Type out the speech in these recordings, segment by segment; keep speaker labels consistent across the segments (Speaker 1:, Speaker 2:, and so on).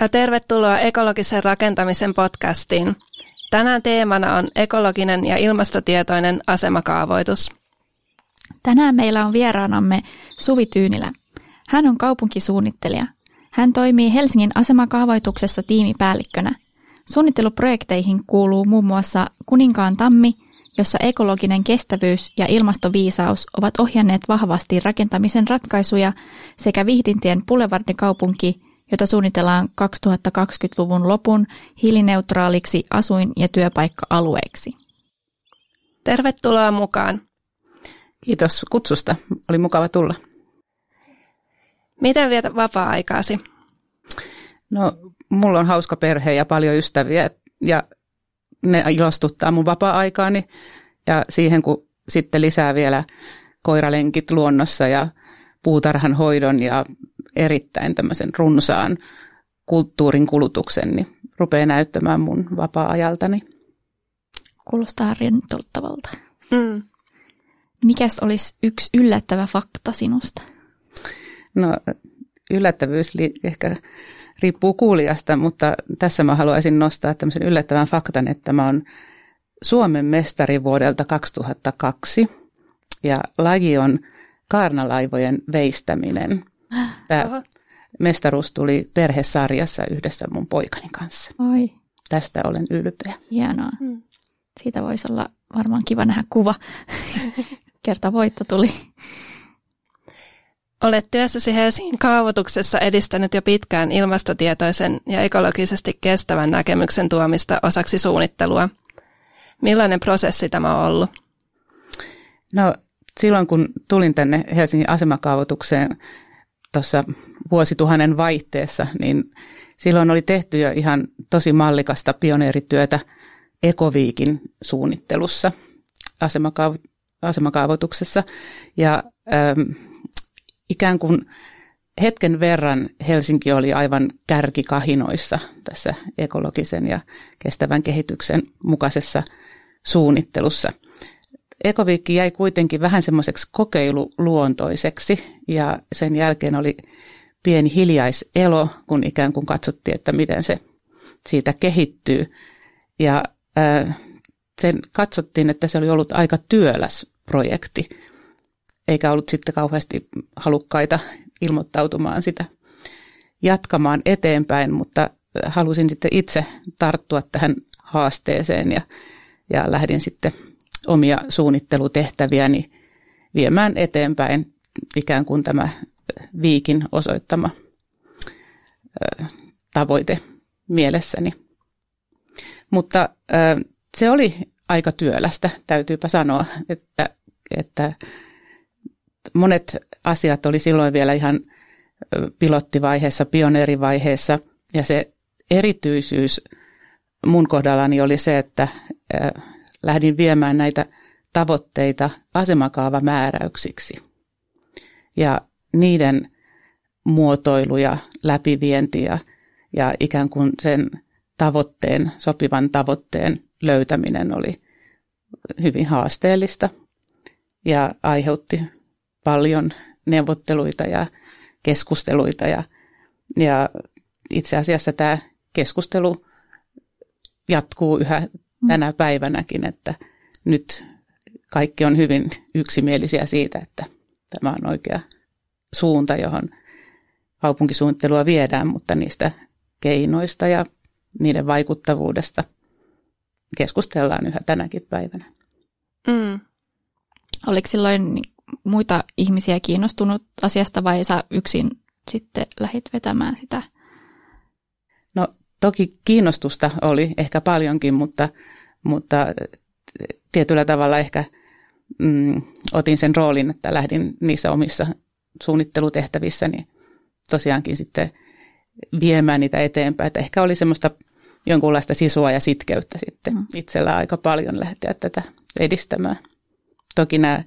Speaker 1: ja tervetuloa ekologisen rakentamisen podcastiin. Tänään teemana on ekologinen ja ilmastotietoinen asemakaavoitus.
Speaker 2: Tänään meillä on vieraanamme Suvi Tyynilä. Hän on kaupunkisuunnittelija. Hän toimii Helsingin asemakaavoituksessa tiimipäällikkönä. Suunnitteluprojekteihin kuuluu muun muassa Kuninkaan tammi, jossa ekologinen kestävyys ja ilmastoviisaus ovat ohjanneet vahvasti rakentamisen ratkaisuja, sekä Vihdintien Boulevardikaupunki, jota suunnitellaan 2020-luvun lopun hiilineutraaliksi asuin- ja työpaikka-alueeksi.
Speaker 1: Tervetuloa mukaan.
Speaker 3: Kiitos kutsusta. Oli mukava tulla.
Speaker 1: Miten vietät vapaa-aikaasi?
Speaker 3: No, mulla on hauska perhe ja paljon ystäviä ja ne ilostuttaa mun vapaa-aikaani. Ja siihen kun sitten lisää vielä koiralenkit luonnossa ja puutarhan hoidon ja erittäin tämmöisen runsaan kulttuurin kulutuksen, niin rupeaa näyttämään mun vapaa-ajaltani.
Speaker 2: Kuulostaa rentouttavalta. Mm. Mikäs olisi yksi yllättävä fakta sinusta?
Speaker 3: No yllättävyys li- ehkä riippuu kuulijasta, mutta tässä mä haluaisin nostaa tämmöisen yllättävän faktan, että mä oon Suomen mestari vuodelta 2002 ja laji on kaarnalaivojen veistäminen. Tämä mestaruus tuli perhesarjassa yhdessä mun poikani kanssa.
Speaker 2: Oi.
Speaker 3: Tästä olen ylpeä.
Speaker 2: Hienoa. Hmm. Siitä voisi olla varmaan kiva nähdä kuva. Kerta voitto tuli.
Speaker 1: Olet työssäsi Helsingin kaavoituksessa edistänyt jo pitkään ilmastotietoisen ja ekologisesti kestävän näkemyksen tuomista osaksi suunnittelua. Millainen prosessi tämä on ollut?
Speaker 3: No silloin kun tulin tänne Helsingin asemakaavoitukseen tuossa vuosituhannen vaihteessa, niin silloin oli tehty jo ihan tosi mallikasta pioneerityötä Ekoviikin suunnittelussa asemakaavo- asemakaavoituksessa. Ja ähm, ikään kuin hetken verran Helsinki oli aivan kärkikahinoissa tässä ekologisen ja kestävän kehityksen mukaisessa suunnittelussa. Ekoviikki jäi kuitenkin vähän semmoiseksi kokeiluluontoiseksi ja sen jälkeen oli pieni hiljaiselo, kun ikään kuin katsottiin, että miten se siitä kehittyy. Ja sen katsottiin, että se oli ollut aika työläs projekti, eikä ollut sitten kauheasti halukkaita ilmoittautumaan sitä jatkamaan eteenpäin, mutta halusin sitten itse tarttua tähän haasteeseen ja, ja lähdin sitten omia suunnittelutehtäviäni viemään eteenpäin ikään kuin tämä viikin osoittama tavoite mielessäni. Mutta se oli aika työlästä, täytyypä sanoa, että, että monet asiat oli silloin vielä ihan pilottivaiheessa, pioneerivaiheessa ja se erityisyys mun kohdallani oli se, että lähdin viemään näitä tavoitteita asemakaavamääräyksiksi. Ja niiden muotoiluja, läpivientiä ja ikään kuin sen tavoitteen, sopivan tavoitteen löytäminen oli hyvin haasteellista ja aiheutti paljon neuvotteluita ja keskusteluita ja, ja itse asiassa tämä keskustelu jatkuu yhä tänä päivänäkin, että nyt kaikki on hyvin yksimielisiä siitä, että tämä on oikea suunta, johon kaupunkisuunnittelua viedään, mutta niistä keinoista ja niiden vaikuttavuudesta keskustellaan yhä tänäkin päivänä. Mm.
Speaker 2: Oliko silloin muita ihmisiä kiinnostunut asiasta vai sä yksin sitten lähit vetämään sitä?
Speaker 3: No toki kiinnostusta oli ehkä paljonkin, mutta, mutta tietyllä tavalla ehkä mm, otin sen roolin, että lähdin niissä omissa suunnittelutehtävissäni tosiaankin sitten viemään niitä eteenpäin. Että ehkä oli semmoista jonkunlaista sisua ja sitkeyttä sitten mm. itsellä aika paljon lähteä tätä edistämään. Toki nämä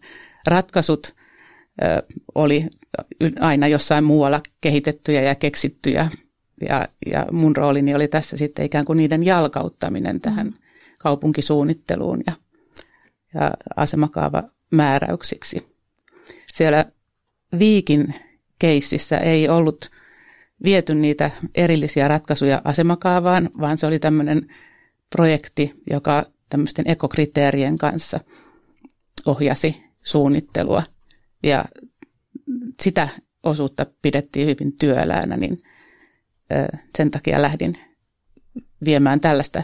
Speaker 3: ratkaisut ö, oli aina jossain muualla kehitettyjä ja keksittyjä. Ja, ja mun roolini oli tässä sitten ikään kuin niiden jalkauttaminen tähän mm. Kaupunkisuunnitteluun ja, ja asemakaavamääräyksiksi. Siellä Viikin keississä ei ollut viety niitä erillisiä ratkaisuja asemakaavaan, vaan se oli tämmöinen projekti, joka tämmöisten ekokriteerien kanssa ohjasi suunnittelua. Ja sitä osuutta pidettiin hyvin työläänä, niin sen takia lähdin viemään tällaista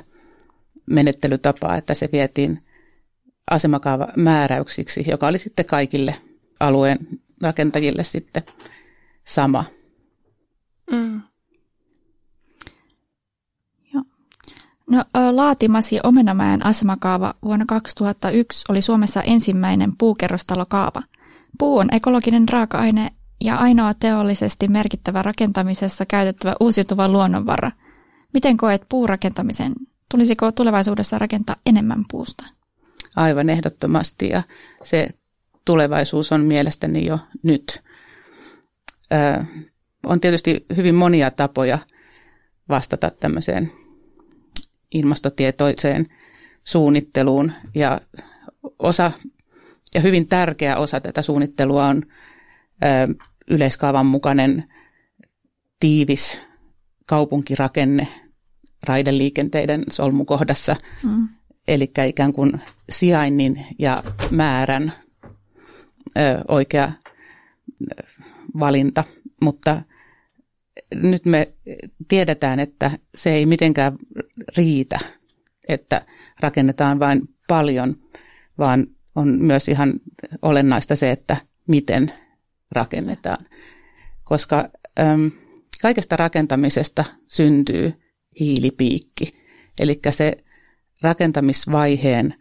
Speaker 3: menettelytapaa, että se vietiin asemakaavamääräyksiksi, joka oli sitten kaikille alueen rakentajille sitten sama. Mm.
Speaker 2: No, laatimasi Omenamäen asemakaava vuonna 2001 oli Suomessa ensimmäinen puukerrostalokaava. Puu on ekologinen raaka-aine ja ainoa teollisesti merkittävä rakentamisessa käytettävä uusiutuva luonnonvara. Miten koet puurakentamisen? Tulisiko tulevaisuudessa rakentaa enemmän puusta?
Speaker 3: Aivan ehdottomasti ja se tulevaisuus on mielestäni jo nyt. Ö, on tietysti hyvin monia tapoja vastata tämmöiseen ilmastotietoiseen suunnitteluun ja osa ja hyvin tärkeä osa tätä suunnittelua on ö, yleiskaavan mukainen tiivis kaupunkirakenne raideliikenteiden solmukohdassa, mm. eli ikään kuin sijainnin ja määrän ö, oikea valinta, mutta nyt me tiedetään, että se ei mitenkään riitä, että rakennetaan vain paljon, vaan on myös ihan olennaista se, että miten rakennetaan. Koska äm, kaikesta rakentamisesta syntyy hiilipiikki, eli se rakentamisvaiheen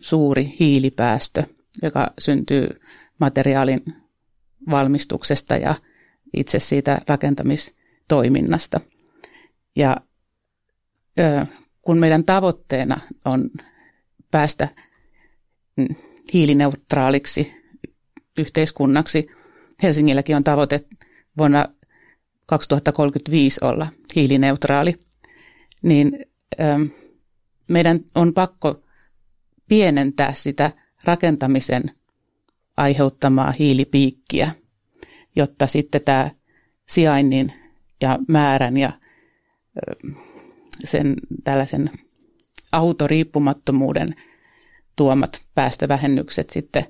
Speaker 3: suuri hiilipäästö, joka syntyy materiaalin valmistuksesta ja itse siitä rakentamistoiminnasta. Ja kun meidän tavoitteena on päästä mm, hiilineutraaliksi yhteiskunnaksi, Helsingilläkin on tavoite vuonna 2035 olla hiilineutraali, niin ö, meidän on pakko pienentää sitä rakentamisen aiheuttamaa hiilipiikkiä – jotta sitten tämä sijainnin ja määrän ja sen tällaisen autoriippumattomuuden tuomat päästövähennykset sitten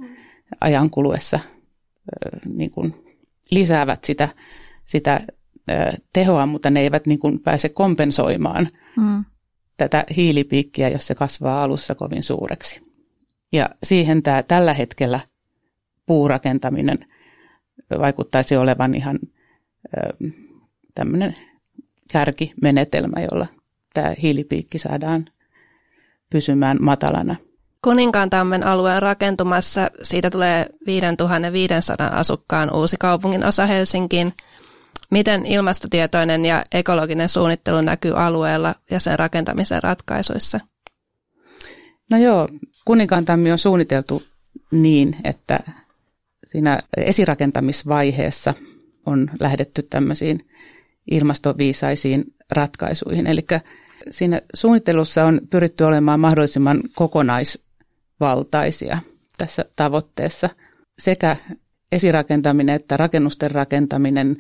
Speaker 3: ajan kuluessa niin kuin lisäävät sitä, sitä tehoa, mutta ne eivät niin kuin pääse kompensoimaan mm. tätä hiilipiikkiä, jos se kasvaa alussa kovin suureksi. Ja siihen tämä tällä hetkellä puurakentaminen – vaikuttaisi olevan ihan tämmöinen kärkimenetelmä, jolla tämä hiilipiikki saadaan pysymään matalana.
Speaker 1: Kuninkaantammen alueen rakentumassa siitä tulee 5500 asukkaan uusi kaupungin osa Helsinkiin. Miten ilmastotietoinen ja ekologinen suunnittelu näkyy alueella ja sen rakentamisen ratkaisuissa?
Speaker 3: No joo, Kuninkaantammi on suunniteltu niin, että siinä esirakentamisvaiheessa on lähdetty tämmöisiin ilmastoviisaisiin ratkaisuihin. Eli siinä suunnittelussa on pyritty olemaan mahdollisimman kokonaisvaltaisia tässä tavoitteessa. Sekä esirakentaminen että rakennusten rakentaminen,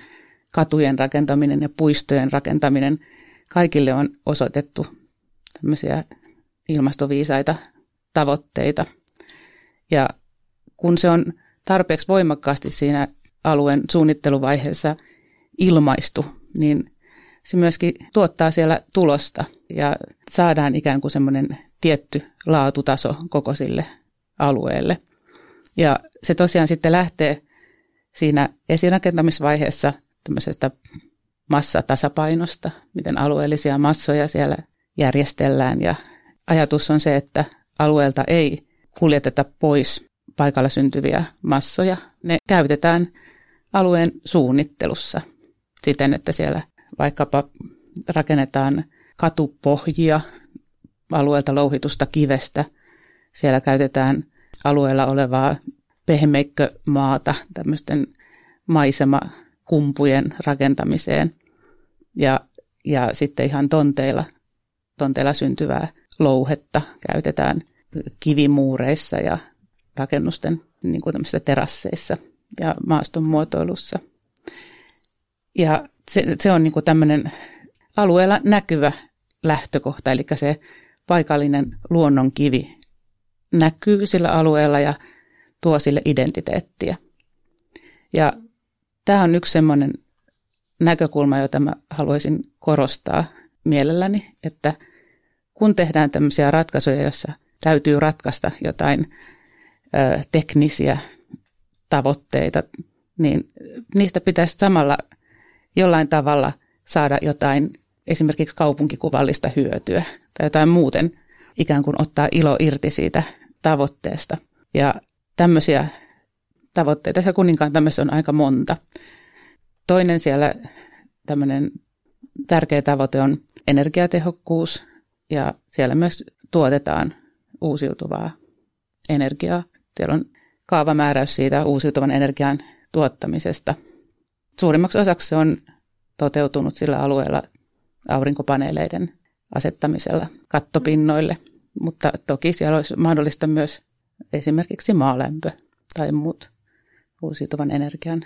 Speaker 3: katujen rakentaminen ja puistojen rakentaminen, kaikille on osoitettu tämmöisiä ilmastoviisaita tavoitteita. Ja kun se on tarpeeksi voimakkaasti siinä alueen suunnitteluvaiheessa ilmaistu, niin se myöskin tuottaa siellä tulosta ja saadaan ikään kuin semmoinen tietty laatutaso koko sille alueelle. Ja se tosiaan sitten lähtee siinä esirakentamisvaiheessa tämmöisestä massatasapainosta, miten alueellisia massoja siellä järjestellään ja ajatus on se, että alueelta ei kuljeteta pois paikalla syntyviä massoja. Ne käytetään alueen suunnittelussa siten, että siellä vaikkapa rakennetaan katupohjia alueelta louhitusta kivestä. Siellä käytetään alueella olevaa pehmeikkömaata tämmöisten maisemakumpujen rakentamiseen ja, ja sitten ihan tonteilla, tonteilla syntyvää louhetta käytetään kivimuureissa ja rakennusten niin kuin terasseissa ja maaston muotoilussa. Ja se, se on niin kuin tämmöinen alueella näkyvä lähtökohta, eli se paikallinen luonnonkivi näkyy sillä alueella ja tuo sille identiteettiä. Ja tämä on yksi semmoinen näkökulma, jota mä haluaisin korostaa mielelläni, että kun tehdään tämmöisiä ratkaisuja, joissa täytyy ratkaista jotain ö, teknisiä tavoitteita, niin niistä pitäisi samalla jollain tavalla saada jotain esimerkiksi kaupunkikuvallista hyötyä tai jotain muuten ikään kuin ottaa ilo irti siitä tavoitteesta. Ja tämmöisiä tavoitteita ja kuninkaan tämmöisessä on aika monta. Toinen siellä tämmöinen tärkeä tavoite on energiatehokkuus ja siellä myös tuotetaan uusiutuvaa energiaa. Siellä on kaavamääräys siitä uusiutuvan energian tuottamisesta. Suurimmaksi osaksi se on toteutunut sillä alueella aurinkopaneeleiden asettamisella kattopinnoille, mutta toki siellä olisi mahdollista myös esimerkiksi maalämpö tai muut uusiutuvan energian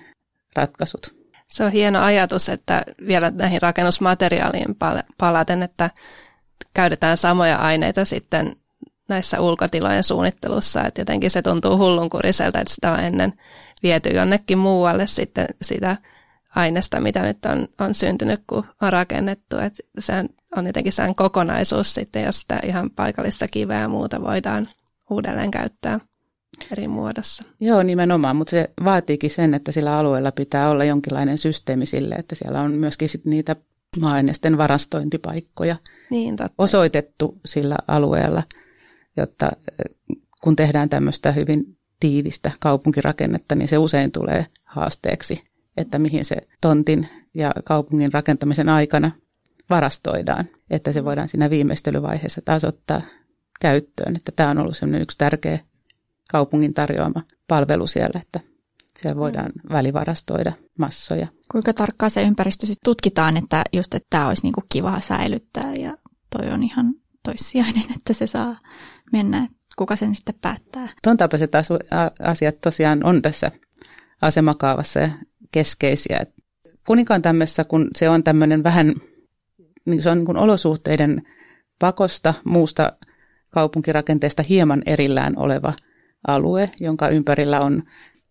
Speaker 3: ratkaisut.
Speaker 1: Se on hieno ajatus, että vielä näihin rakennusmateriaaliin palaten, että käytetään samoja aineita sitten näissä ulkotilojen suunnittelussa, että jotenkin se tuntuu hullunkuriselta, että sitä on ennen viety jonnekin muualle sitten sitä aineesta, mitä nyt on, on syntynyt, kun on rakennettu. Että se on jotenkin sellainen kokonaisuus sitten, jos sitä ihan paikallista kiveä ja muuta voidaan uudelleen käyttää eri muodossa.
Speaker 3: Joo, nimenomaan, mutta se vaatiikin sen, että sillä alueella pitää olla jonkinlainen systeemi sille, että siellä on myöskin sit niitä maa-aineisten varastointipaikkoja
Speaker 1: niin, totta.
Speaker 3: osoitettu sillä alueella, jotta eh, kun tehdään tämmöistä hyvin tiivistä kaupunkirakennetta, niin se usein tulee haasteeksi, että mihin se tontin ja kaupungin rakentamisen aikana varastoidaan, että se voidaan siinä viimeistelyvaiheessa taas ottaa käyttöön. Että tämä on ollut yksi tärkeä kaupungin tarjoama palvelu siellä, että siellä voidaan mm. välivarastoida massoja.
Speaker 2: Kuinka tarkkaan se ympäristö sitten tutkitaan, että just että tämä olisi niinku kivaa säilyttää ja toi on ihan toissijainen, että se saa mennä, kuka sen sitten päättää.
Speaker 3: Tuon tapaiset asiat tosiaan on tässä asemakaavassa keskeisiä. Kuninkaan tämmössä, kun se on tämmöinen vähän, niin se on niin olosuhteiden pakosta muusta kaupunkirakenteesta hieman erillään oleva alue, jonka ympärillä on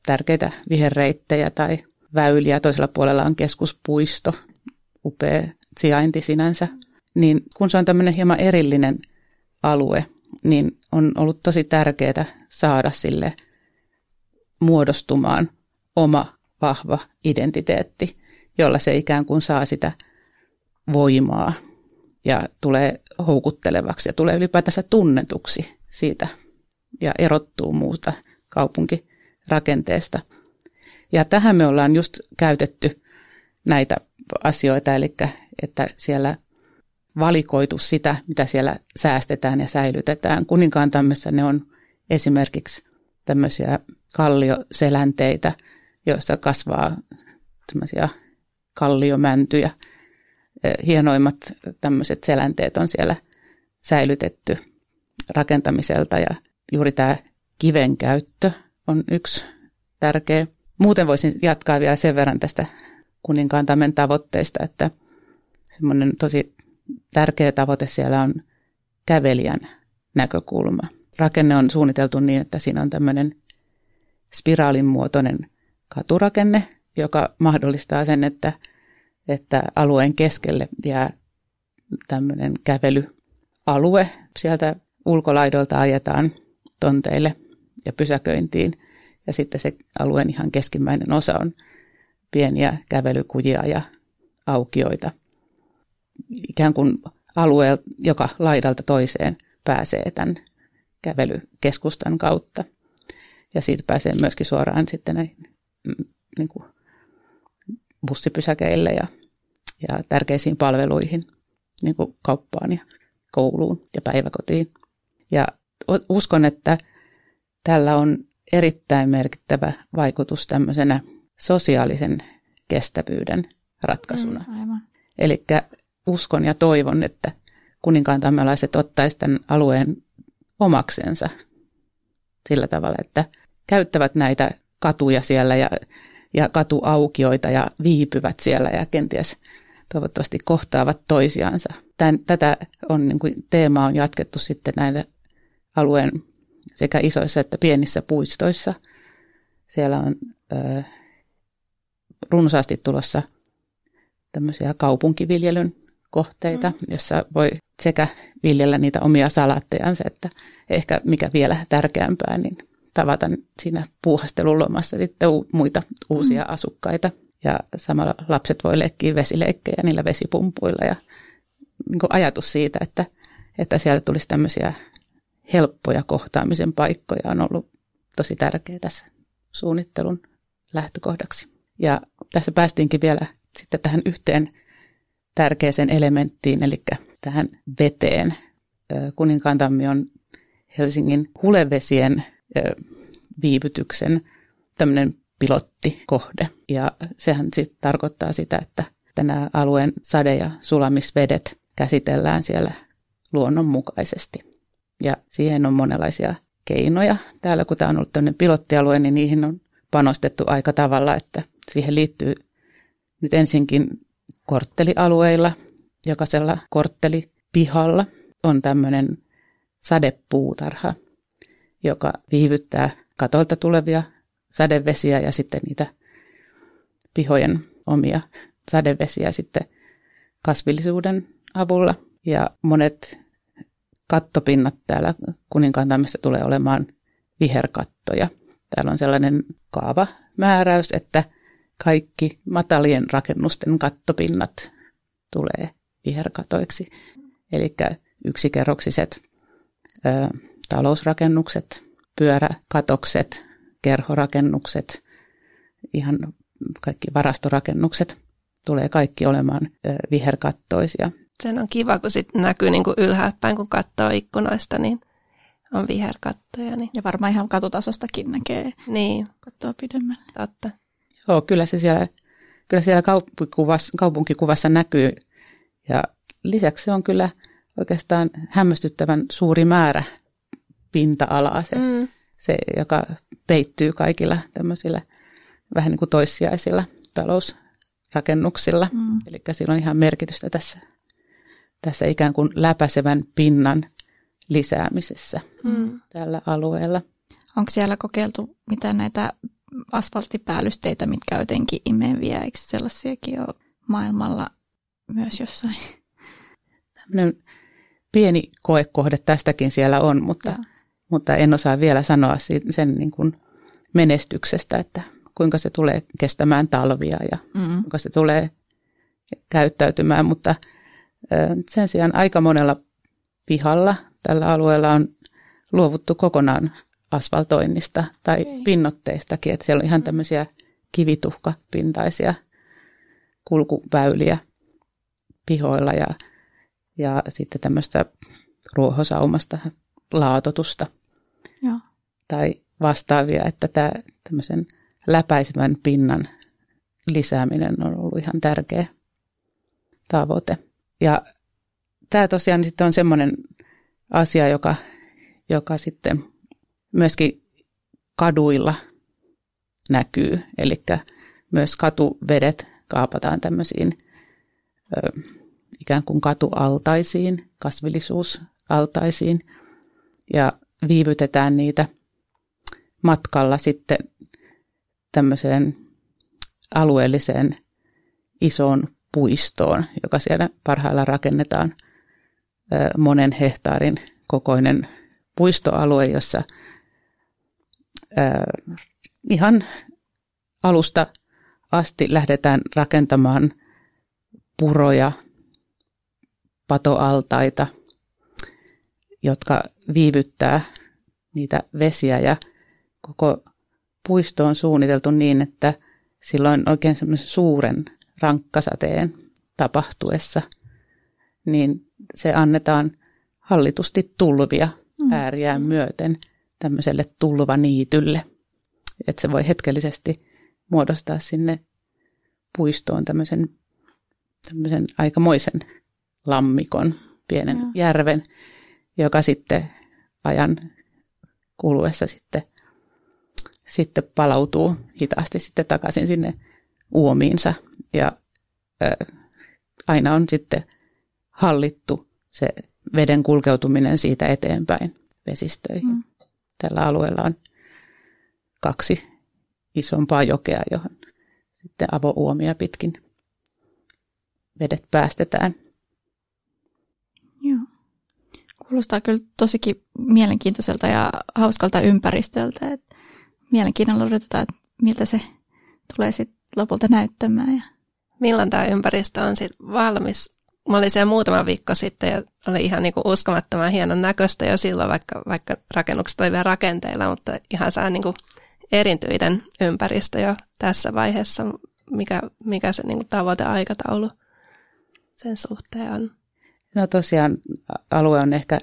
Speaker 3: tärkeitä viherreittejä tai väyliä. Toisella puolella on keskuspuisto, upea sijainti sinänsä. Niin kun se on tämmöinen hieman erillinen alue, niin on ollut tosi tärkeää saada sille muodostumaan oma vahva identiteetti, jolla se ikään kuin saa sitä voimaa ja tulee houkuttelevaksi ja tulee ylipäätänsä tunnetuksi siitä ja erottuu muuta kaupunkirakenteesta. Ja tähän me ollaan just käytetty näitä asioita, eli että siellä valikoitu sitä, mitä siellä säästetään ja säilytetään. Kuninkaan tämmössä ne on esimerkiksi tämmöisiä kallioselänteitä, joissa kasvaa tämmöisiä kalliomäntyjä. Hienoimmat tämmöiset selänteet on siellä säilytetty rakentamiselta ja juuri tämä kiven käyttö on yksi tärkeä. Muuten voisin jatkaa vielä sen verran tästä kuninkaan tämän tavoitteista, että semmoinen tosi tärkeä tavoite siellä on kävelijän näkökulma. Rakenne on suunniteltu niin, että siinä on tämmöinen spiraalin muotoinen katurakenne, joka mahdollistaa sen, että, että alueen keskelle jää tämmöinen kävelyalue. Sieltä ulkolaidolta ajetaan tonteille ja pysäköintiin. Ja sitten se alueen ihan keskimmäinen osa on pieniä kävelykujia ja aukioita. Ikään kuin alue, joka laidalta toiseen pääsee tämän kävelykeskustan kautta. Ja siitä pääsee myöskin suoraan sitten näihin mm, niin kuin bussipysäkeille ja, ja tärkeisiin palveluihin, niin kuin kauppaan ja kouluun ja päiväkotiin. Ja uskon, että tällä on erittäin merkittävä vaikutus tämmöisenä sosiaalisen kestävyyden ratkaisuna. Mm, Eli uskon ja toivon, että kuninkaan tammelaiset ottaisivat tämän alueen omaksensa sillä tavalla, että käyttävät näitä katuja siellä ja ja katuaukioita ja viipyvät siellä ja kenties toivottavasti kohtaavat toisiansa. Tän, tätä on, niin kuin, teema on jatkettu sitten näille alueen sekä isoissa että pienissä puistoissa. Siellä on ö, runsaasti tulossa tämmöisiä kaupunkiviljelyn kohteita, mm. jossa voi sekä viljellä niitä omia salattejansa, että ehkä mikä vielä tärkeämpää, niin tavata siinä puuhastelulomassa sitten muita uusia mm. asukkaita. Ja samalla lapset voi leikkiä vesileikkejä niillä vesipumpuilla ja niin ajatus siitä, että, että sieltä tulisi tämmöisiä helppoja kohtaamisen paikkoja on ollut tosi tärkeä tässä suunnittelun lähtökohdaksi. Ja tässä päästiinkin vielä sitten tähän yhteen tärkeäseen elementtiin, eli tähän veteen. Kuninkaantammi on Helsingin hulevesien viivytyksen tämmöinen pilottikohde. Ja sehän sitten tarkoittaa sitä, että tänä alueen sade- ja sulamisvedet käsitellään siellä luonnonmukaisesti. Ja siihen on monenlaisia keinoja. Täällä kun tämä on ollut tämmöinen pilottialue, niin niihin on panostettu aika tavalla, että siihen liittyy nyt ensinkin korttelialueilla, jokaisella korttelipihalla on tämmöinen sadepuutarha, joka viivyttää katolta tulevia sadevesiä ja sitten niitä pihojen omia sadevesiä sitten kasvillisuuden avulla. Ja monet kattopinnat täällä kuninkaantammissa tulee olemaan viherkattoja. Täällä on sellainen kaavamääräys, että kaikki matalien rakennusten kattopinnat tulee viherkatoiksi. Eli yksikerroksiset ö, talousrakennukset, pyöräkatokset, kerhorakennukset, ihan kaikki varastorakennukset tulee kaikki olemaan ö, viherkattoisia.
Speaker 1: Sen on kiva, kun sit näkyy niin kuin ylhääpäin, kun katsoo ikkunoista, niin on viherkattoja. Niin.
Speaker 2: Ja varmaan ihan katutasostakin näkee,
Speaker 1: niin.
Speaker 2: katsoa pidemmälle.
Speaker 1: Totta.
Speaker 3: Joo, kyllä se siellä, kyllä siellä kaupunkikuvassa, kaupunkikuvassa näkyy. Ja lisäksi se on kyllä oikeastaan hämmästyttävän suuri määrä pinta-alaa, se, mm. se joka peittyy kaikilla tämmöisillä vähän niin kuin toissijaisilla talousrakennuksilla. Mm. Eli sillä on ihan merkitystä tässä, tässä ikään kuin läpäisevän pinnan lisäämisessä mm. tällä alueella.
Speaker 2: Onko siellä kokeiltu mitä näitä asfalttipäällysteitä, mitkä jotenkin imeviä, eikö sellaisiakin ole maailmalla myös jossain?
Speaker 3: Tämmöinen pieni koekohde tästäkin siellä on, mutta, mutta en osaa vielä sanoa sen niin kuin menestyksestä, että kuinka se tulee kestämään talvia ja mm. kuinka se tulee käyttäytymään, mutta sen sijaan aika monella pihalla tällä alueella on luovuttu kokonaan asfaltoinnista tai okay. pinnotteistakin, että siellä on ihan tämmöisiä kivituhkapintaisia kulkuväyliä pihoilla ja, ja sitten tämmöistä ruohosaumasta laatotusta Joo. tai vastaavia, että tämä tämmöisen läpäisemän pinnan lisääminen on ollut ihan tärkeä tavoite. Ja tämä tosiaan sitten on semmoinen asia, joka, joka sitten myöskin kaduilla näkyy, eli myös katuvedet kaapataan tämmöisiin ö, ikään kuin katualtaisiin, kasvillisuusaltaisiin. Ja viivytetään niitä matkalla sitten tämmöiseen alueelliseen isoon puistoon, joka siellä parhaillaan rakennetaan monen hehtaarin kokoinen puistoalue, jossa ihan alusta asti lähdetään rakentamaan puroja, patoaltaita, jotka viivyttää niitä vesiä. Ja koko puisto on suunniteltu niin, että silloin oikein semmoisen suuren rankkasateen tapahtuessa, niin se annetaan hallitusti tulvia mm. ääriään myöten – tämmöiselle tulvaniitylle. Että se voi hetkellisesti muodostaa sinne puistoon tämmöisen, tämmöisen aikamoisen lammikon, pienen ja. järven, joka sitten ajan kuluessa sitten sitten palautuu hitaasti sitten takaisin sinne uomiinsa. Ja ö, aina on sitten hallittu se veden kulkeutuminen siitä eteenpäin vesistöihin. Mm. Tällä alueella on kaksi isompaa jokea, johon sitten avouomia pitkin vedet päästetään.
Speaker 2: Joo. Kuulostaa kyllä tosikin mielenkiintoiselta ja hauskalta ympäristöltä. Et mielenkiinnolla odotetaan, että miltä se tulee sitten lopulta näyttämään. Ja...
Speaker 1: Milloin tämä ympäristö on sitten valmis? Mä olin siellä muutama viikko sitten ja oli ihan niinku uskomattoman hienon näköistä jo silloin, vaikka, vaikka rakennukset oli vielä rakenteilla, mutta ihan saa niinku erintyinen ympäristö jo tässä vaiheessa. Mikä, mikä se niinku tavoiteaikataulu sen suhteen on?
Speaker 3: No tosiaan alue on ehkä,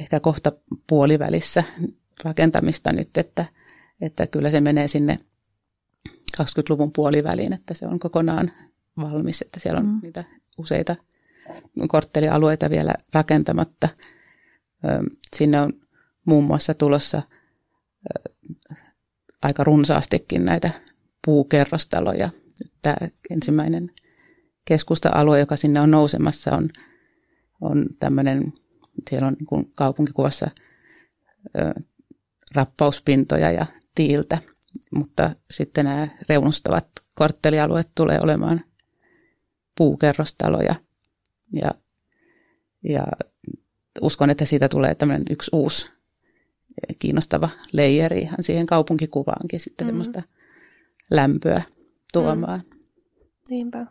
Speaker 3: ehkä kohta puolivälissä rakentamista nyt, että, että kyllä se menee sinne 20-luvun puoliväliin, että se on kokonaan valmis, että siellä on mm. niitä useita korttelialueita vielä rakentamatta. Sinne on muun muassa tulossa aika runsaastikin näitä puukerrostaloja. Tämä ensimmäinen keskusta-alue, joka sinne on nousemassa, on, on tämmöinen, siellä on niin kaupunkikuvassa ö, rappauspintoja ja tiiltä, mutta sitten nämä reunustavat korttelialueet tulee olemaan puukerrostaloja. Ja, ja uskon, että siitä tulee tämmöinen yksi uusi kiinnostava leijeri ihan siihen kaupunkikuvaankin sitten mm. semmoista lämpöä tuomaan. Mm.
Speaker 1: Niinpä.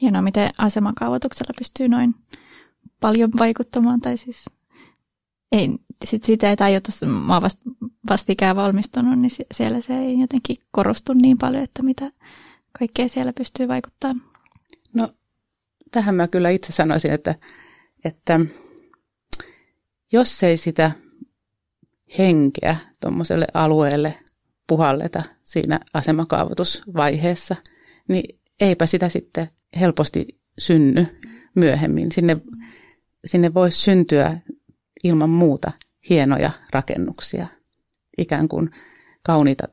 Speaker 2: Hienoa, miten asemakaavoituksella pystyy noin paljon vaikuttamaan, tai siis ei, sit sitä ei tajua, että mä oon vast, vastikään valmistunut, niin siellä se ei jotenkin korostu niin paljon, että mitä kaikkea siellä pystyy vaikuttamaan.
Speaker 3: No, tähän mä kyllä itse sanoisin, että, että jos ei sitä henkeä tuommoiselle alueelle puhalleta siinä asemakaavoitusvaiheessa, niin eipä sitä sitten helposti synny myöhemmin. Sinne, sinne voisi syntyä ilman muuta hienoja rakennuksia, ikään kuin kauniita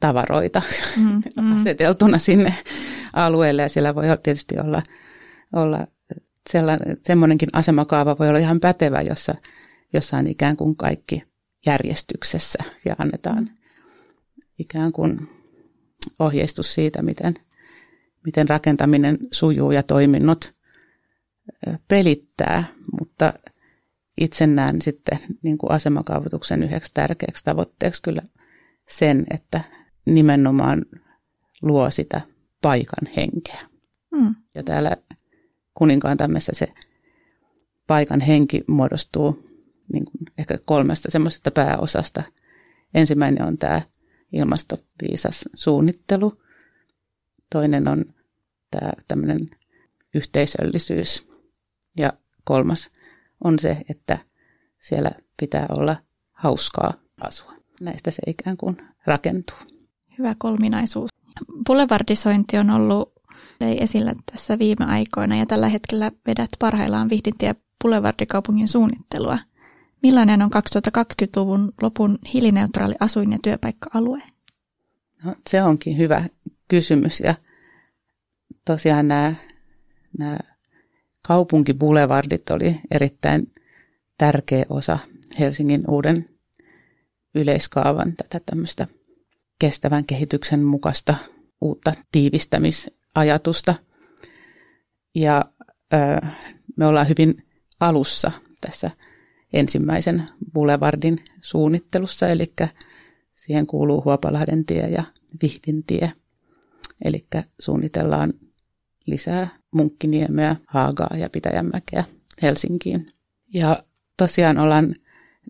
Speaker 3: tavaroita mm, mm. aseteltuna sinne alueelle. Ja siellä voi tietysti olla, olla sellainen, semmoinenkin asemakaava voi olla ihan pätevä, jossa, jossa on ikään kuin kaikki järjestyksessä ja annetaan ikään kuin ohjeistus siitä, miten, miten rakentaminen sujuu ja toiminnot pelittää, mutta itse näen sitten niin kuin asemakaavoituksen yhdeksi tärkeäksi tavoitteeksi kyllä sen, että nimenomaan luo sitä paikan henkeä. Mm. Ja täällä kuninkaan tämmössä se paikan henki muodostuu niin kuin ehkä kolmesta semmoisesta pääosasta. Ensimmäinen on tämä ilmastoviisas suunnittelu. Toinen on tämä tämmöinen yhteisöllisyys. Ja kolmas on se, että siellä pitää olla hauskaa asua. Näistä se ikään kuin rakentuu.
Speaker 2: Hyvä kolminaisuus. Boulevardisointi on ollut ei esillä tässä viime aikoina ja tällä hetkellä vedät parhaillaan Vihdintiä Boulevardikaupungin suunnittelua. Millainen on 2020-luvun lopun hiilineutraali asuin- ja työpaikka-alue?
Speaker 3: No, se onkin hyvä kysymys ja tosiaan nämä, nämä kaupunkibulevardit oli erittäin tärkeä osa Helsingin uuden yleiskaavan tätä tämmöistä kestävän kehityksen mukaista uutta tiivistämisajatusta. Ja me ollaan hyvin alussa tässä ensimmäisen Boulevardin suunnittelussa, eli siihen kuuluu Huopalahden tie ja Vihdin tie. Eli suunnitellaan lisää Munkkiniemeä, Haagaa ja Pitäjänmäkeä Helsinkiin. Ja tosiaan ollaan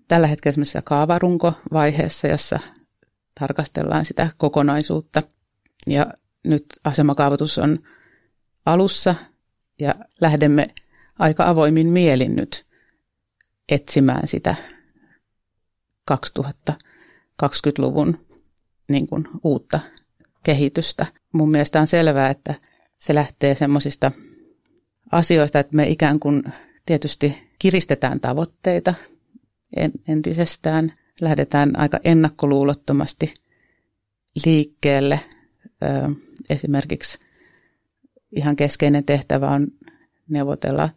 Speaker 3: tällä hetkellä semmoisessa kaavarunkovaiheessa, jossa tarkastellaan sitä kokonaisuutta. Ja nyt asemakaavoitus on alussa ja lähdemme aika avoimin mielin nyt etsimään sitä 2020-luvun niin kuin uutta kehitystä. Mun mielestä on selvää, että se lähtee semmoisista asioista, että me ikään kuin tietysti kiristetään tavoitteita entisestään, lähdetään aika ennakkoluulottomasti liikkeelle. Esimerkiksi ihan keskeinen tehtävä on neuvotella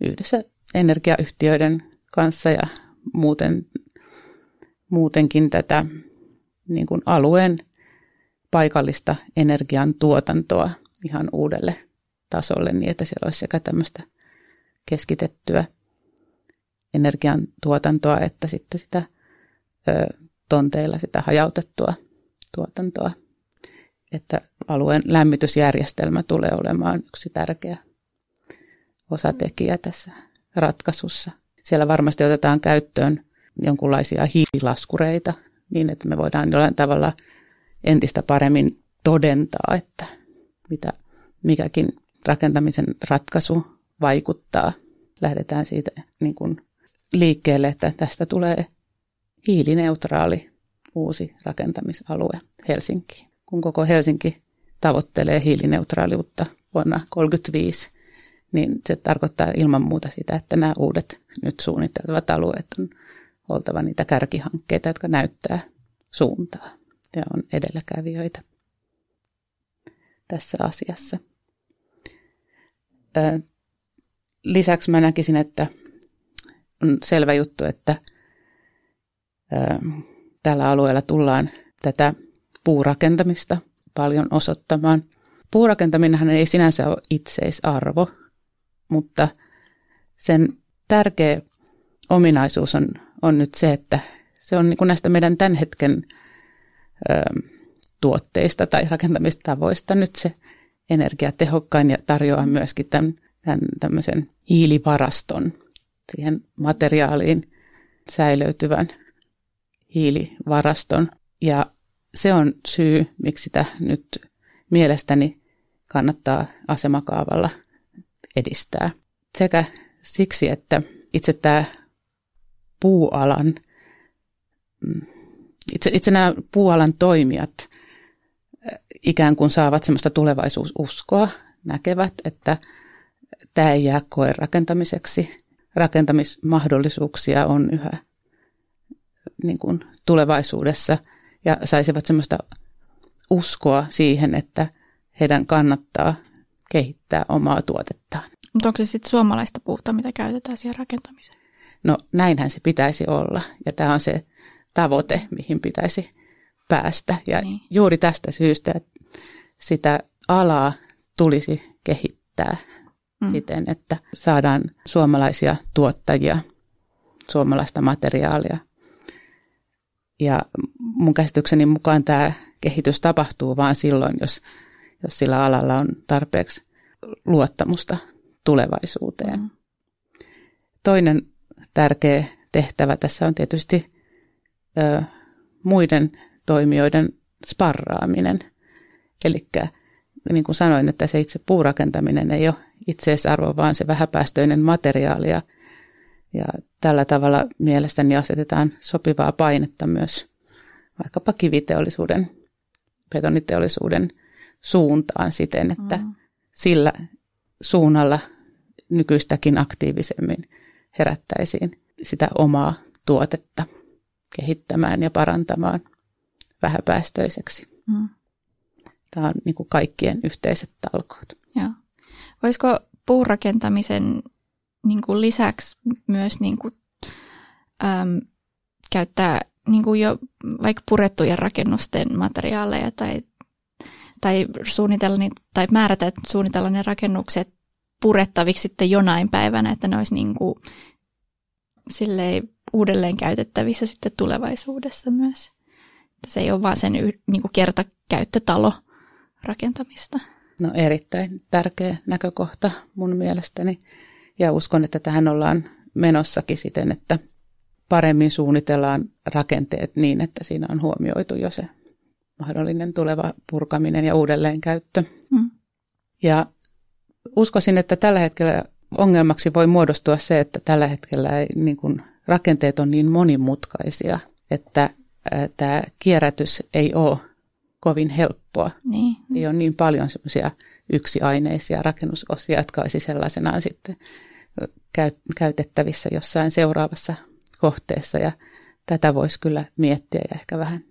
Speaker 3: yhdessä energiayhtiöiden kanssa ja muuten, muutenkin tätä niin kuin alueen paikallista energian tuotantoa ihan uudelle tasolle niin, että siellä olisi sekä tämmöistä keskitettyä energiantuotantoa että sitten sitä ö, tonteilla sitä hajautettua tuotantoa. Että alueen lämmitysjärjestelmä tulee olemaan yksi tärkeä osatekijä tässä ratkaisussa. Siellä varmasti otetaan käyttöön jonkinlaisia hiililaskureita niin, että me voidaan jollain tavalla entistä paremmin todentaa, että mitä mikäkin rakentamisen ratkaisu vaikuttaa. Lähdetään siitä niin kuin liikkeelle, että tästä tulee hiilineutraali uusi rakentamisalue Helsinkiin. Kun koko Helsinki tavoittelee hiilineutraaliutta vuonna 1935, niin se tarkoittaa ilman muuta sitä, että nämä uudet nyt suunniteltavat alueet on oltava niitä kärkihankkeita, jotka näyttää suuntaa ja on edelläkävijöitä tässä asiassa. Lisäksi mä näkisin, että on selvä juttu, että tällä alueella tullaan tätä puurakentamista paljon osoittamaan. Puurakentaminen ei sinänsä ole itseisarvo, mutta sen tärkeä ominaisuus on, on nyt se, että se on niin kuin näistä meidän tämän hetken ö, tuotteista tai rakentamistavoista nyt se energiatehokkain ja tarjoaa myöskin tämän, tämän tämmöisen hiilivaraston siihen materiaaliin säilöytyvän hiilivaraston. Ja se on syy, miksi sitä nyt mielestäni kannattaa asemakaavalla edistää. Sekä siksi, että itse tämä puualan, mm, itse, itse nämä puualan toimijat ikään kuin saavat sellaista tulevaisuususkoa, näkevät, että tämä ei jää koerakentamiseksi. Rakentamismahdollisuuksia on yhä niin kuin tulevaisuudessa ja saisivat sellaista uskoa siihen, että heidän kannattaa kehittää omaa tuotettaan.
Speaker 2: Mutta onko se sitten suomalaista puuta, mitä käytetään siihen rakentamiseen?
Speaker 3: No näinhän se pitäisi olla ja tämä on se tavoite, mihin pitäisi päästä. Ja niin. juuri tästä syystä että sitä alaa tulisi kehittää mm. siten, että saadaan suomalaisia tuottajia, suomalaista materiaalia. Ja mun käsitykseni mukaan tämä kehitys tapahtuu vain silloin, jos, jos sillä alalla on tarpeeksi luottamusta tulevaisuuteen. Mm. Toinen tärkeä tehtävä tässä on tietysti ö, muiden toimijoiden sparraaminen. Eli niin kuin sanoin, että se itse puurakentaminen ei ole itseisarvo, vaan se vähäpäästöinen materiaali. Ja, ja tällä tavalla mielestäni asetetaan sopivaa painetta myös vaikkapa kiviteollisuuden, betoniteollisuuden suuntaan siten, että mm. sillä suunnalla nykyistäkin aktiivisemmin herättäisiin sitä omaa tuotetta kehittämään ja parantamaan vähäpäästöiseksi. Mm. Tämä on niin kuin kaikkien yhteiset talkoot.
Speaker 2: Joo. Voisiko puurakentamisen niin kuin lisäksi myös niin kuin, äm, käyttää niin kuin jo vaikka purettujen rakennusten materiaaleja tai, tai, suunnitella, tai määrätä, että suunnitella ne rakennukset purettaviksi sitten jonain päivänä, että ne olisi niin kuin, silleen uudelleen käytettävissä sitten tulevaisuudessa myös. Että se ei ole vaan sen niin kuin kertakäyttötalo rakentamista.
Speaker 3: No erittäin tärkeä näkökohta mun mielestäni. Ja uskon, että tähän ollaan menossakin siten, että paremmin suunnitellaan rakenteet niin, että siinä on huomioitu jo se mahdollinen tuleva purkaminen ja uudelleenkäyttö. Mm. Ja uskoisin, että tällä hetkellä ongelmaksi voi muodostua se, että tällä hetkellä ei, niin kuin, rakenteet on niin monimutkaisia, että tämä kierrätys ei ole kovin helppoa. Niin. Ei ole niin paljon semmoisia yksiaineisia rakennusosia, jotka olisi sellaisenaan sitten käytettävissä jossain seuraavassa kohteessa. Ja tätä voisi kyllä miettiä ja ehkä vähän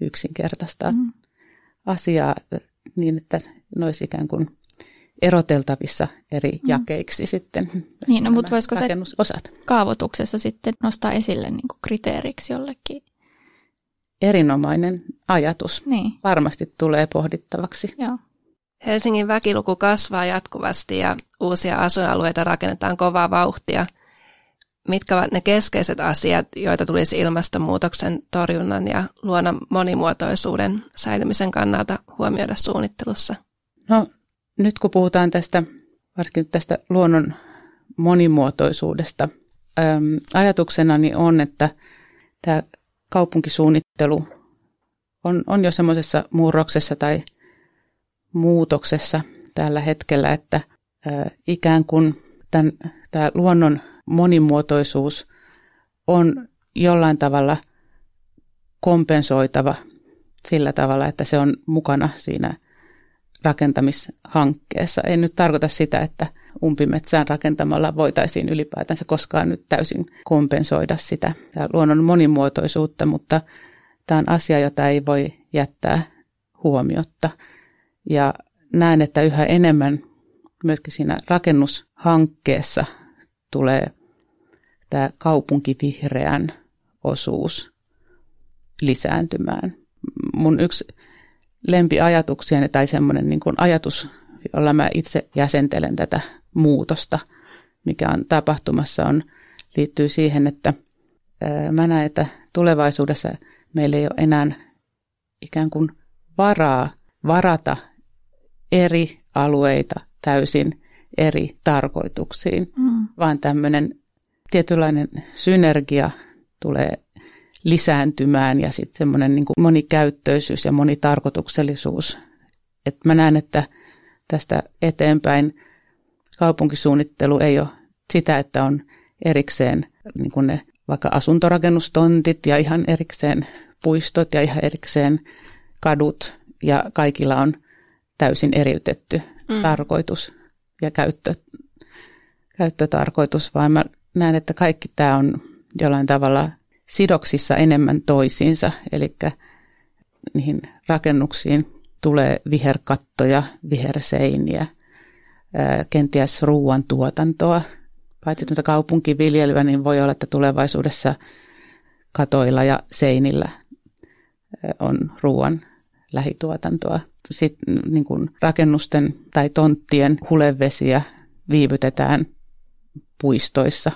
Speaker 3: yksinkertaistaa mm. asiaa niin, että ne olisi ikään kuin eroteltavissa eri mm. jakeiksi sitten.
Speaker 2: Niin, no, mutta voisiko se kaavoituksessa sitten nostaa esille niin kuin kriteeriksi jollekin?
Speaker 3: Erinomainen ajatus. Niin. Varmasti tulee pohdittavaksi.
Speaker 2: Joo.
Speaker 1: Helsingin väkiluku kasvaa jatkuvasti ja uusia asuinalueita rakennetaan kovaa vauhtia. Mitkä ovat ne keskeiset asiat, joita tulisi ilmastonmuutoksen torjunnan ja luonnon monimuotoisuuden säilymisen kannalta huomioida suunnittelussa?
Speaker 3: No nyt kun puhutaan tästä, varsinkin tästä luonnon monimuotoisuudesta, äm, ajatuksena niin on, että tämä kaupunkisuunnittelu on, on jo semmoisessa murroksessa tai muutoksessa tällä hetkellä, että ää, ikään kuin tämän, tämä luonnon monimuotoisuus on jollain tavalla kompensoitava sillä tavalla, että se on mukana siinä rakentamishankkeessa. En nyt tarkoita sitä, että umpimetsään rakentamalla voitaisiin ylipäätänsä koskaan nyt täysin kompensoida sitä luonnon monimuotoisuutta, mutta tämä on asia, jota ei voi jättää huomiotta. Ja näen, että yhä enemmän myöskin siinä rakennushankkeessa tulee tämä kaupunkivihreän osuus lisääntymään. Mun yksi lempiajatuksiani tai semmoinen niin kuin ajatus, jolla mä itse jäsentelen tätä muutosta, mikä on tapahtumassa, on, liittyy siihen, että mä näen, että tulevaisuudessa meillä ei ole enää ikään kuin varaa varata eri alueita täysin eri tarkoituksiin, mm. vaan tämmöinen tietynlainen synergia tulee lisääntymään ja sitten semmoinen niin monikäyttöisyys ja monitarkoituksellisuus. Et mä näen, että tästä eteenpäin kaupunkisuunnittelu ei ole sitä, että on erikseen niin kuin ne vaikka asuntorakennustontit ja ihan erikseen puistot ja ihan erikseen kadut ja kaikilla on täysin eriytetty mm. tarkoitus ja käyttö, käyttötarkoitus, vaan mä näen, että kaikki tämä on jollain tavalla sidoksissa enemmän toisiinsa, eli niihin rakennuksiin tulee viherkattoja, viherseiniä, kenties ruoantuotantoa. Paitsi tuota kaupunkiviljelyä, niin voi olla, että tulevaisuudessa katoilla ja seinillä on ruoan lähituotantoa. Sitten niin kuin rakennusten tai tonttien hulevesiä viivytetään puistoissa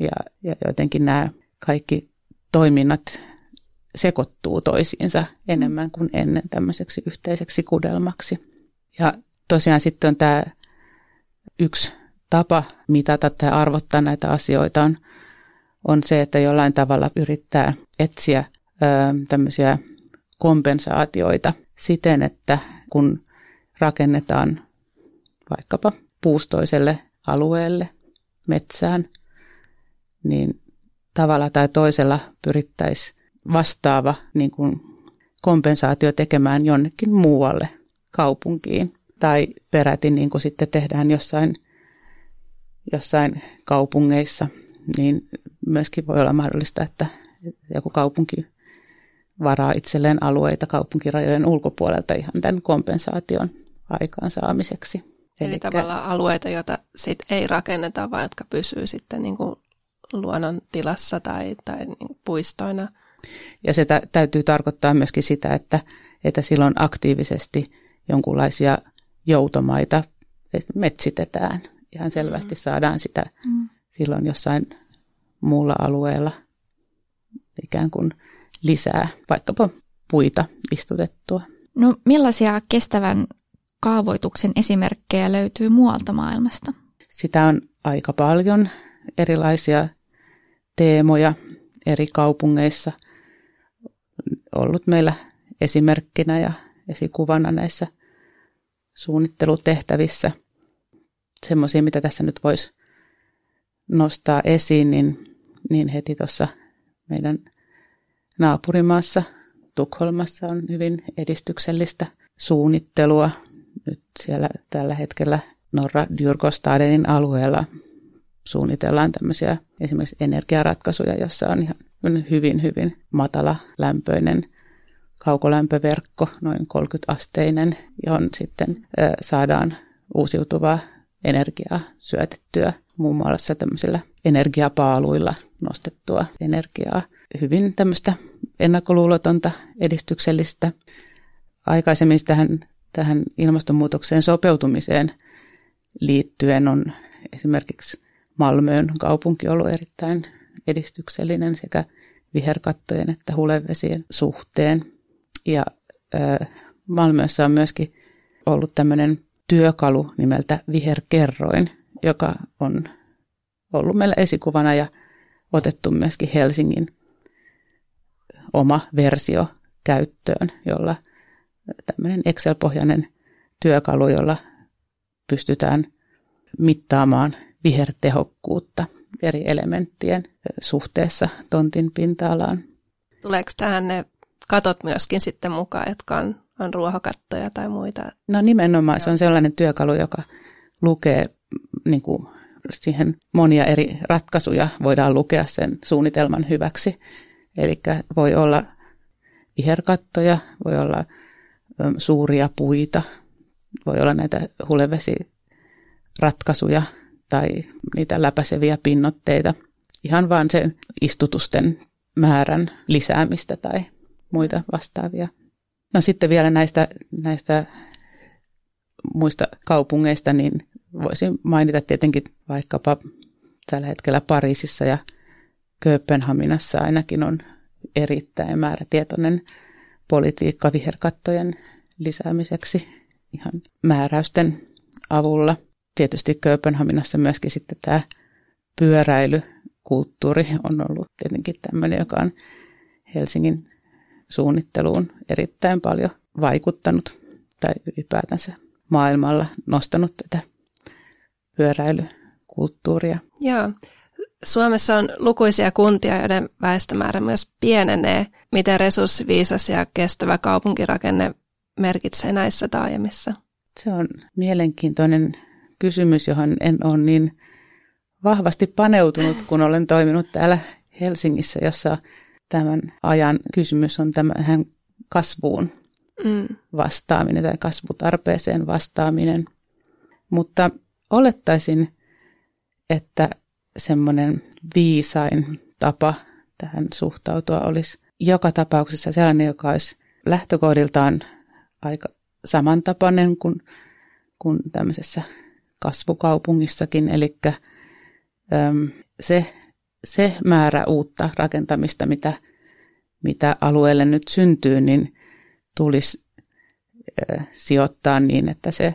Speaker 3: ja, ja jotenkin nämä kaikki toiminnat sekoittuu toisiinsa enemmän kuin ennen tämmöiseksi yhteiseksi kudelmaksi. Ja tosiaan sitten on tämä yksi tapa mitata tai arvottaa näitä asioita on, on se, että jollain tavalla yrittää etsiä tämmöisiä kompensaatioita siten, että kun rakennetaan vaikkapa puustoiselle alueelle, metsään, niin tavalla tai toisella pyrittäisiin vastaava niin kuin kompensaatio tekemään jonnekin muualle kaupunkiin. Tai peräti niin kuin sitten tehdään jossain, jossain kaupungeissa, niin myöskin voi olla mahdollista, että joku kaupunki varaa itselleen alueita kaupunkirajojen ulkopuolelta ihan tämän kompensaation aikaansaamiseksi.
Speaker 1: Eli Elikkä, tavallaan alueita, joita sit ei rakenneta, vaan jotka pysyy sitten niin kuin luonnon tilassa tai, tai niin puistoina.
Speaker 3: Ja se tä- täytyy tarkoittaa myöskin sitä, että, että silloin aktiivisesti jonkunlaisia joutomaita metsitetään. Ihan selvästi mm. saadaan sitä mm. silloin jossain muulla alueella ikään kuin lisää vaikkapa puita istutettua.
Speaker 2: No millaisia kestävän kaavoituksen esimerkkejä löytyy muualta maailmasta?
Speaker 3: Sitä on aika paljon erilaisia teemoja eri kaupungeissa ollut meillä esimerkkinä ja esikuvana näissä suunnittelutehtävissä. Semmoisia, mitä tässä nyt voisi nostaa esiin, niin, niin heti tuossa meidän naapurimaassa Tukholmassa on hyvin edistyksellistä suunnittelua. Nyt siellä tällä hetkellä Norra Djurgårdsstadenin alueella suunnitellaan tämmöisiä esimerkiksi energiaratkaisuja, jossa on ihan hyvin, hyvin matala lämpöinen kaukolämpöverkko, noin 30 asteinen, johon sitten saadaan uusiutuvaa energiaa syötettyä muun muassa tämmöisillä energiapaaluilla nostettua energiaa. Hyvin tämmöistä ennakkoluulotonta, edistyksellistä. Aikaisemmin tähän, tähän ilmastonmuutokseen sopeutumiseen liittyen on esimerkiksi Malmöön kaupunki ollut erittäin edistyksellinen sekä viherkattojen että hulevesien suhteen. Ja Malmössä on myöskin ollut tämmöinen työkalu nimeltä Viherkerroin, joka on ollut meillä esikuvana ja otettu myöskin Helsingin oma versio käyttöön, jolla tämmöinen Excel-pohjainen työkalu, jolla pystytään mittaamaan vihertehokkuutta eri elementtien suhteessa tontin pinta-alaan.
Speaker 1: Tuleeko tähän ne katot myöskin sitten mukaan, jotka on, on ruohokattoja tai muita?
Speaker 3: No nimenomaan se on sellainen työkalu, joka lukee niin kuin siihen monia eri ratkaisuja voidaan lukea sen suunnitelman hyväksi. Eli voi olla viherkattoja, voi olla suuria puita, voi olla näitä hulevesiratkaisuja tai niitä läpäiseviä pinnotteita. Ihan vaan sen istutusten määrän lisäämistä tai muita vastaavia. No sitten vielä näistä, näistä muista kaupungeista, niin voisin mainita tietenkin vaikkapa tällä hetkellä Pariisissa ja Kööpenhaminassa ainakin on erittäin määrätietoinen politiikka viherkattojen lisäämiseksi ihan määräysten avulla. Tietysti Kööpenhaminassa myöskin sitten tämä pyöräilykulttuuri on ollut tietenkin tämmöinen, joka on Helsingin suunnitteluun erittäin paljon vaikuttanut tai ylipäätänsä maailmalla nostanut tätä pyöräilykulttuuria.
Speaker 1: Joo. Suomessa on lukuisia kuntia, joiden väestömäärä myös pienenee. Miten resurssiviisas ja kestävä kaupunkirakenne merkitsee näissä taajamissa?
Speaker 3: Se on mielenkiintoinen kysymys, johon en ole niin vahvasti paneutunut, kun olen toiminut täällä Helsingissä, jossa tämän ajan kysymys on tähän kasvuun mm. vastaaminen tai kasvutarpeeseen vastaaminen. Mutta olettaisin, että semmoinen viisain tapa tähän suhtautua olisi joka tapauksessa sellainen, joka olisi lähtökohdiltaan aika samantapainen kuin, kuin tämmöisessä kasvukaupungissakin, eli se, se määrä uutta rakentamista, mitä, mitä alueelle nyt syntyy, niin tulisi sijoittaa niin, että se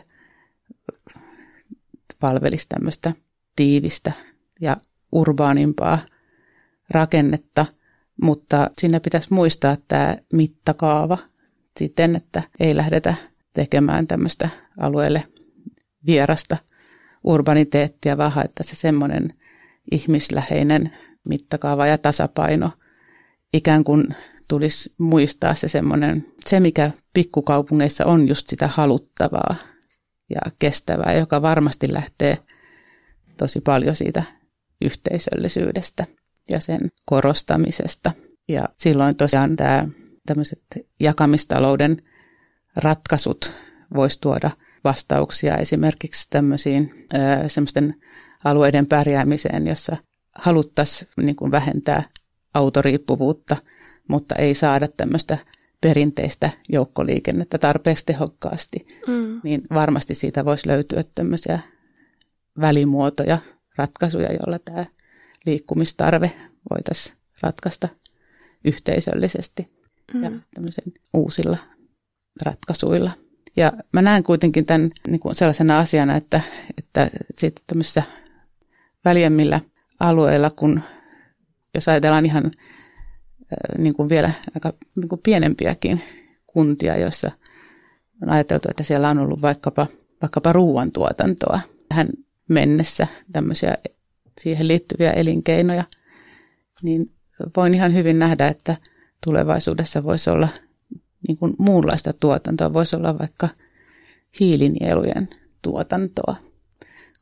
Speaker 3: palvelisi tämmöistä tiivistä ja urbaanimpaa rakennetta, mutta sinne pitäisi muistaa tämä mittakaava siten, että ei lähdetä tekemään tämmöistä alueelle vierasta urbaniteettia, vaan että se semmoinen ihmisläheinen mittakaava ja tasapaino ikään kuin tulisi muistaa se semmoinen, se mikä pikkukaupungeissa on just sitä haluttavaa ja kestävää, joka varmasti lähtee tosi paljon siitä yhteisöllisyydestä ja sen korostamisesta. Ja silloin tosiaan tämä tämmöiset jakamistalouden ratkaisut voisi tuoda vastauksia esimerkiksi tämmöisiin semmoisten alueiden pärjäämiseen, jossa haluttaisiin niin kuin vähentää autoriippuvuutta, mutta ei saada tämmöistä perinteistä joukkoliikennettä tarpeeksi tehokkaasti, mm. niin varmasti siitä voisi löytyä tämmöisiä välimuotoja, ratkaisuja, joilla tämä liikkumistarve voitaisiin ratkaista yhteisöllisesti mm. ja tämmöisen uusilla ratkaisuilla. Ja mä näen kuitenkin tämän niin kuin sellaisena asiana, että, että sitten tämmöisissä väljemmillä alueilla, kun jos ajatellaan ihan niin kuin vielä aika niin kuin pienempiäkin kuntia, joissa on ajateltu, että siellä on ollut vaikkapa, vaikkapa ruoantuotantoa tähän mennessä tämmöisiä siihen liittyviä elinkeinoja, niin voin ihan hyvin nähdä, että tulevaisuudessa voisi olla niin kuin muunlaista tuotantoa, voisi olla vaikka hiilinielujen tuotantoa,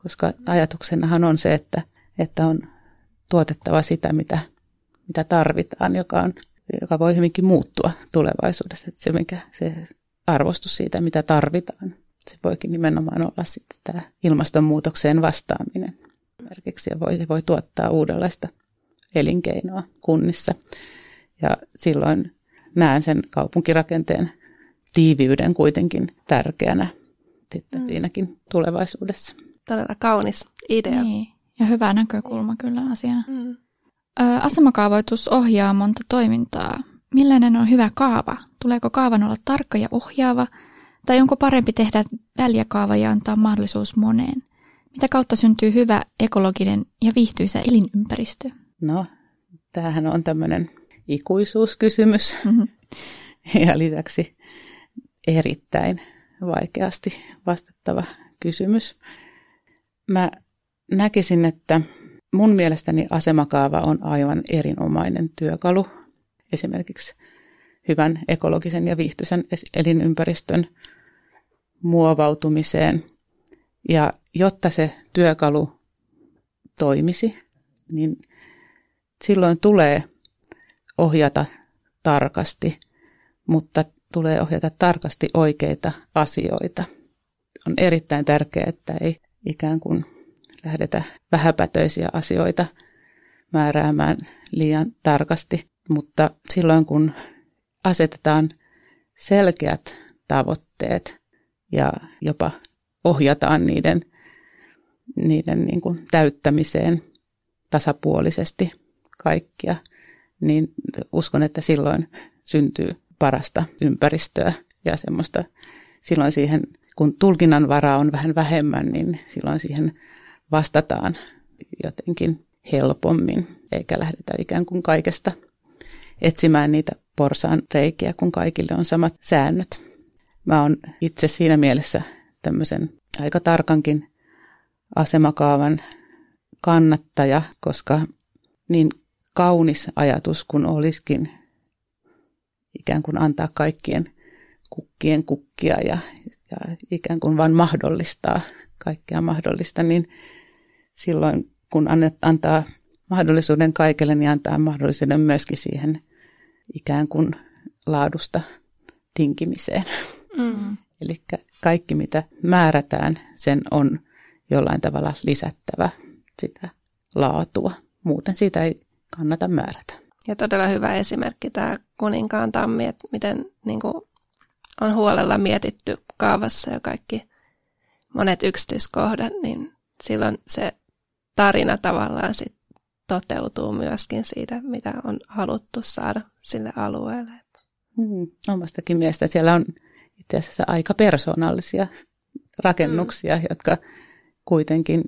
Speaker 3: koska ajatuksenahan on se, että, että on tuotettava sitä, mitä mitä tarvitaan, joka, on, joka voi hyvinkin muuttua tulevaisuudessa. Että se, mikä, se arvostus siitä, mitä tarvitaan, se voikin nimenomaan olla sitten tämä ilmastonmuutokseen vastaaminen. Esimerkiksi voi, voi tuottaa uudenlaista elinkeinoa kunnissa. Ja silloin näen sen kaupunkirakenteen tiiviyden kuitenkin tärkeänä sitten mm. siinäkin tulevaisuudessa.
Speaker 1: Todella kaunis idea.
Speaker 2: Niin. Ja hyvä näkökulma kyllä asiaan. Mm. asemakaavoitus ohjaa monta toimintaa. Millainen on hyvä kaava? Tuleeko kaavan olla tarkka ja ohjaava? Tai onko parempi tehdä väljäkaava ja antaa mahdollisuus moneen? Mitä kautta syntyy hyvä ekologinen ja viihtyisä elinympäristö?
Speaker 3: No, tämähän on tämmöinen ikuisuuskysymys mm-hmm. ja lisäksi erittäin vaikeasti vastattava kysymys. Mä näkisin, että mun mielestäni asemakaava on aivan erinomainen työkalu esimerkiksi hyvän ekologisen ja viihtyisen elinympäristön muovautumiseen. Ja jotta se työkalu toimisi, niin silloin tulee ohjata tarkasti, mutta tulee ohjata tarkasti oikeita asioita. On erittäin tärkeää, että ei ikään kuin lähdetä vähäpätöisiä asioita määräämään liian tarkasti, mutta silloin kun asetetaan selkeät tavoitteet ja jopa ohjataan niiden, niiden niin kuin täyttämiseen tasapuolisesti kaikkia, niin uskon, että silloin syntyy parasta ympäristöä ja semmoista silloin siihen, kun tulkinnan varaa on vähän vähemmän, niin silloin siihen vastataan jotenkin helpommin, eikä lähdetä ikään kuin kaikesta etsimään niitä porsaan reikiä, kun kaikille on samat säännöt. Mä oon itse siinä mielessä tämmöisen aika tarkankin asemakaavan kannattaja, koska niin kaunis ajatus kun olisikin ikään kuin antaa kaikkien kukkien kukkia ja, ja ikään kuin vain mahdollistaa kaikkea mahdollista, niin silloin kun antaa mahdollisuuden kaikille, niin antaa mahdollisuuden myöskin siihen ikään kuin laadusta tinkimiseen. Mm. Eli kaikki, mitä määrätään, sen on jollain tavalla lisättävä sitä laatua. Muuten siitä ei kannata määrätä.
Speaker 1: Ja todella hyvä esimerkki tämä kuninkaan tammi, että miten niin kuin, on huolella mietitty kaavassa ja kaikki monet yksityiskohdat, niin silloin se tarina tavallaan sit toteutuu myöskin siitä, mitä on haluttu saada sille alueelle.
Speaker 3: Mm, omastakin mielestä siellä on itse asiassa aika persoonallisia rakennuksia, mm. jotka kuitenkin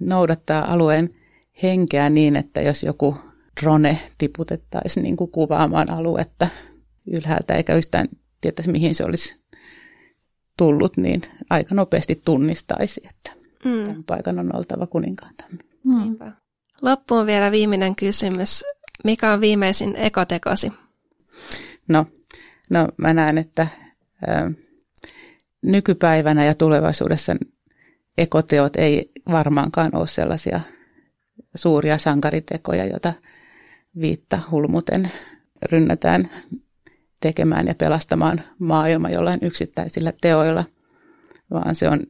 Speaker 3: noudattaa alueen henkeä niin, että jos joku drone tiputettaisiin niin kuin kuvaamaan aluetta ylhäältä eikä yhtään tietäisi mihin se olisi tullut, niin aika nopeasti tunnistaisi, että mm. tämän paikan on oltava kuninkaan
Speaker 1: Mm. Loppuun vielä viimeinen kysymys. Mikä on viimeisin ekotekosi?
Speaker 3: No, no mä näen, että ä, nykypäivänä ja tulevaisuudessa ekoteot ei varmaankaan ole sellaisia suuria sankaritekoja, joita viitta hulmuten rynnätään tekemään ja pelastamaan maailma jollain yksittäisillä teoilla, vaan se on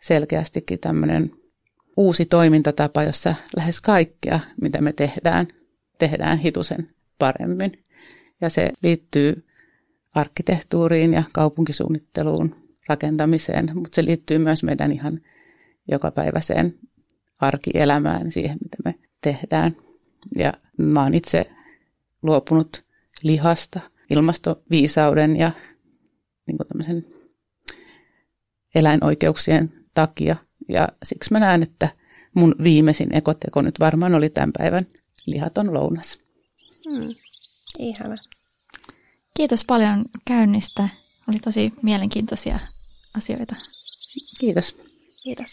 Speaker 3: selkeästikin tämmöinen uusi toimintatapa, jossa lähes kaikkea, mitä me tehdään, tehdään hitusen paremmin. Ja se liittyy arkkitehtuuriin ja kaupunkisuunnitteluun, rakentamiseen, mutta se liittyy myös meidän ihan jokapäiväiseen arkielämään, siihen mitä me tehdään. Ja mä oon itse luopunut lihasta ilmastoviisauden ja niin tämmöisen eläinoikeuksien takia. Ja siksi mä näen, että mun viimeisin ekoteko nyt varmaan oli tämän päivän lihaton lounas.
Speaker 1: Hmm. Ihana.
Speaker 2: Kiitos paljon käynnistä. Oli tosi mielenkiintoisia asioita.
Speaker 3: Kiitos.
Speaker 1: Kiitos.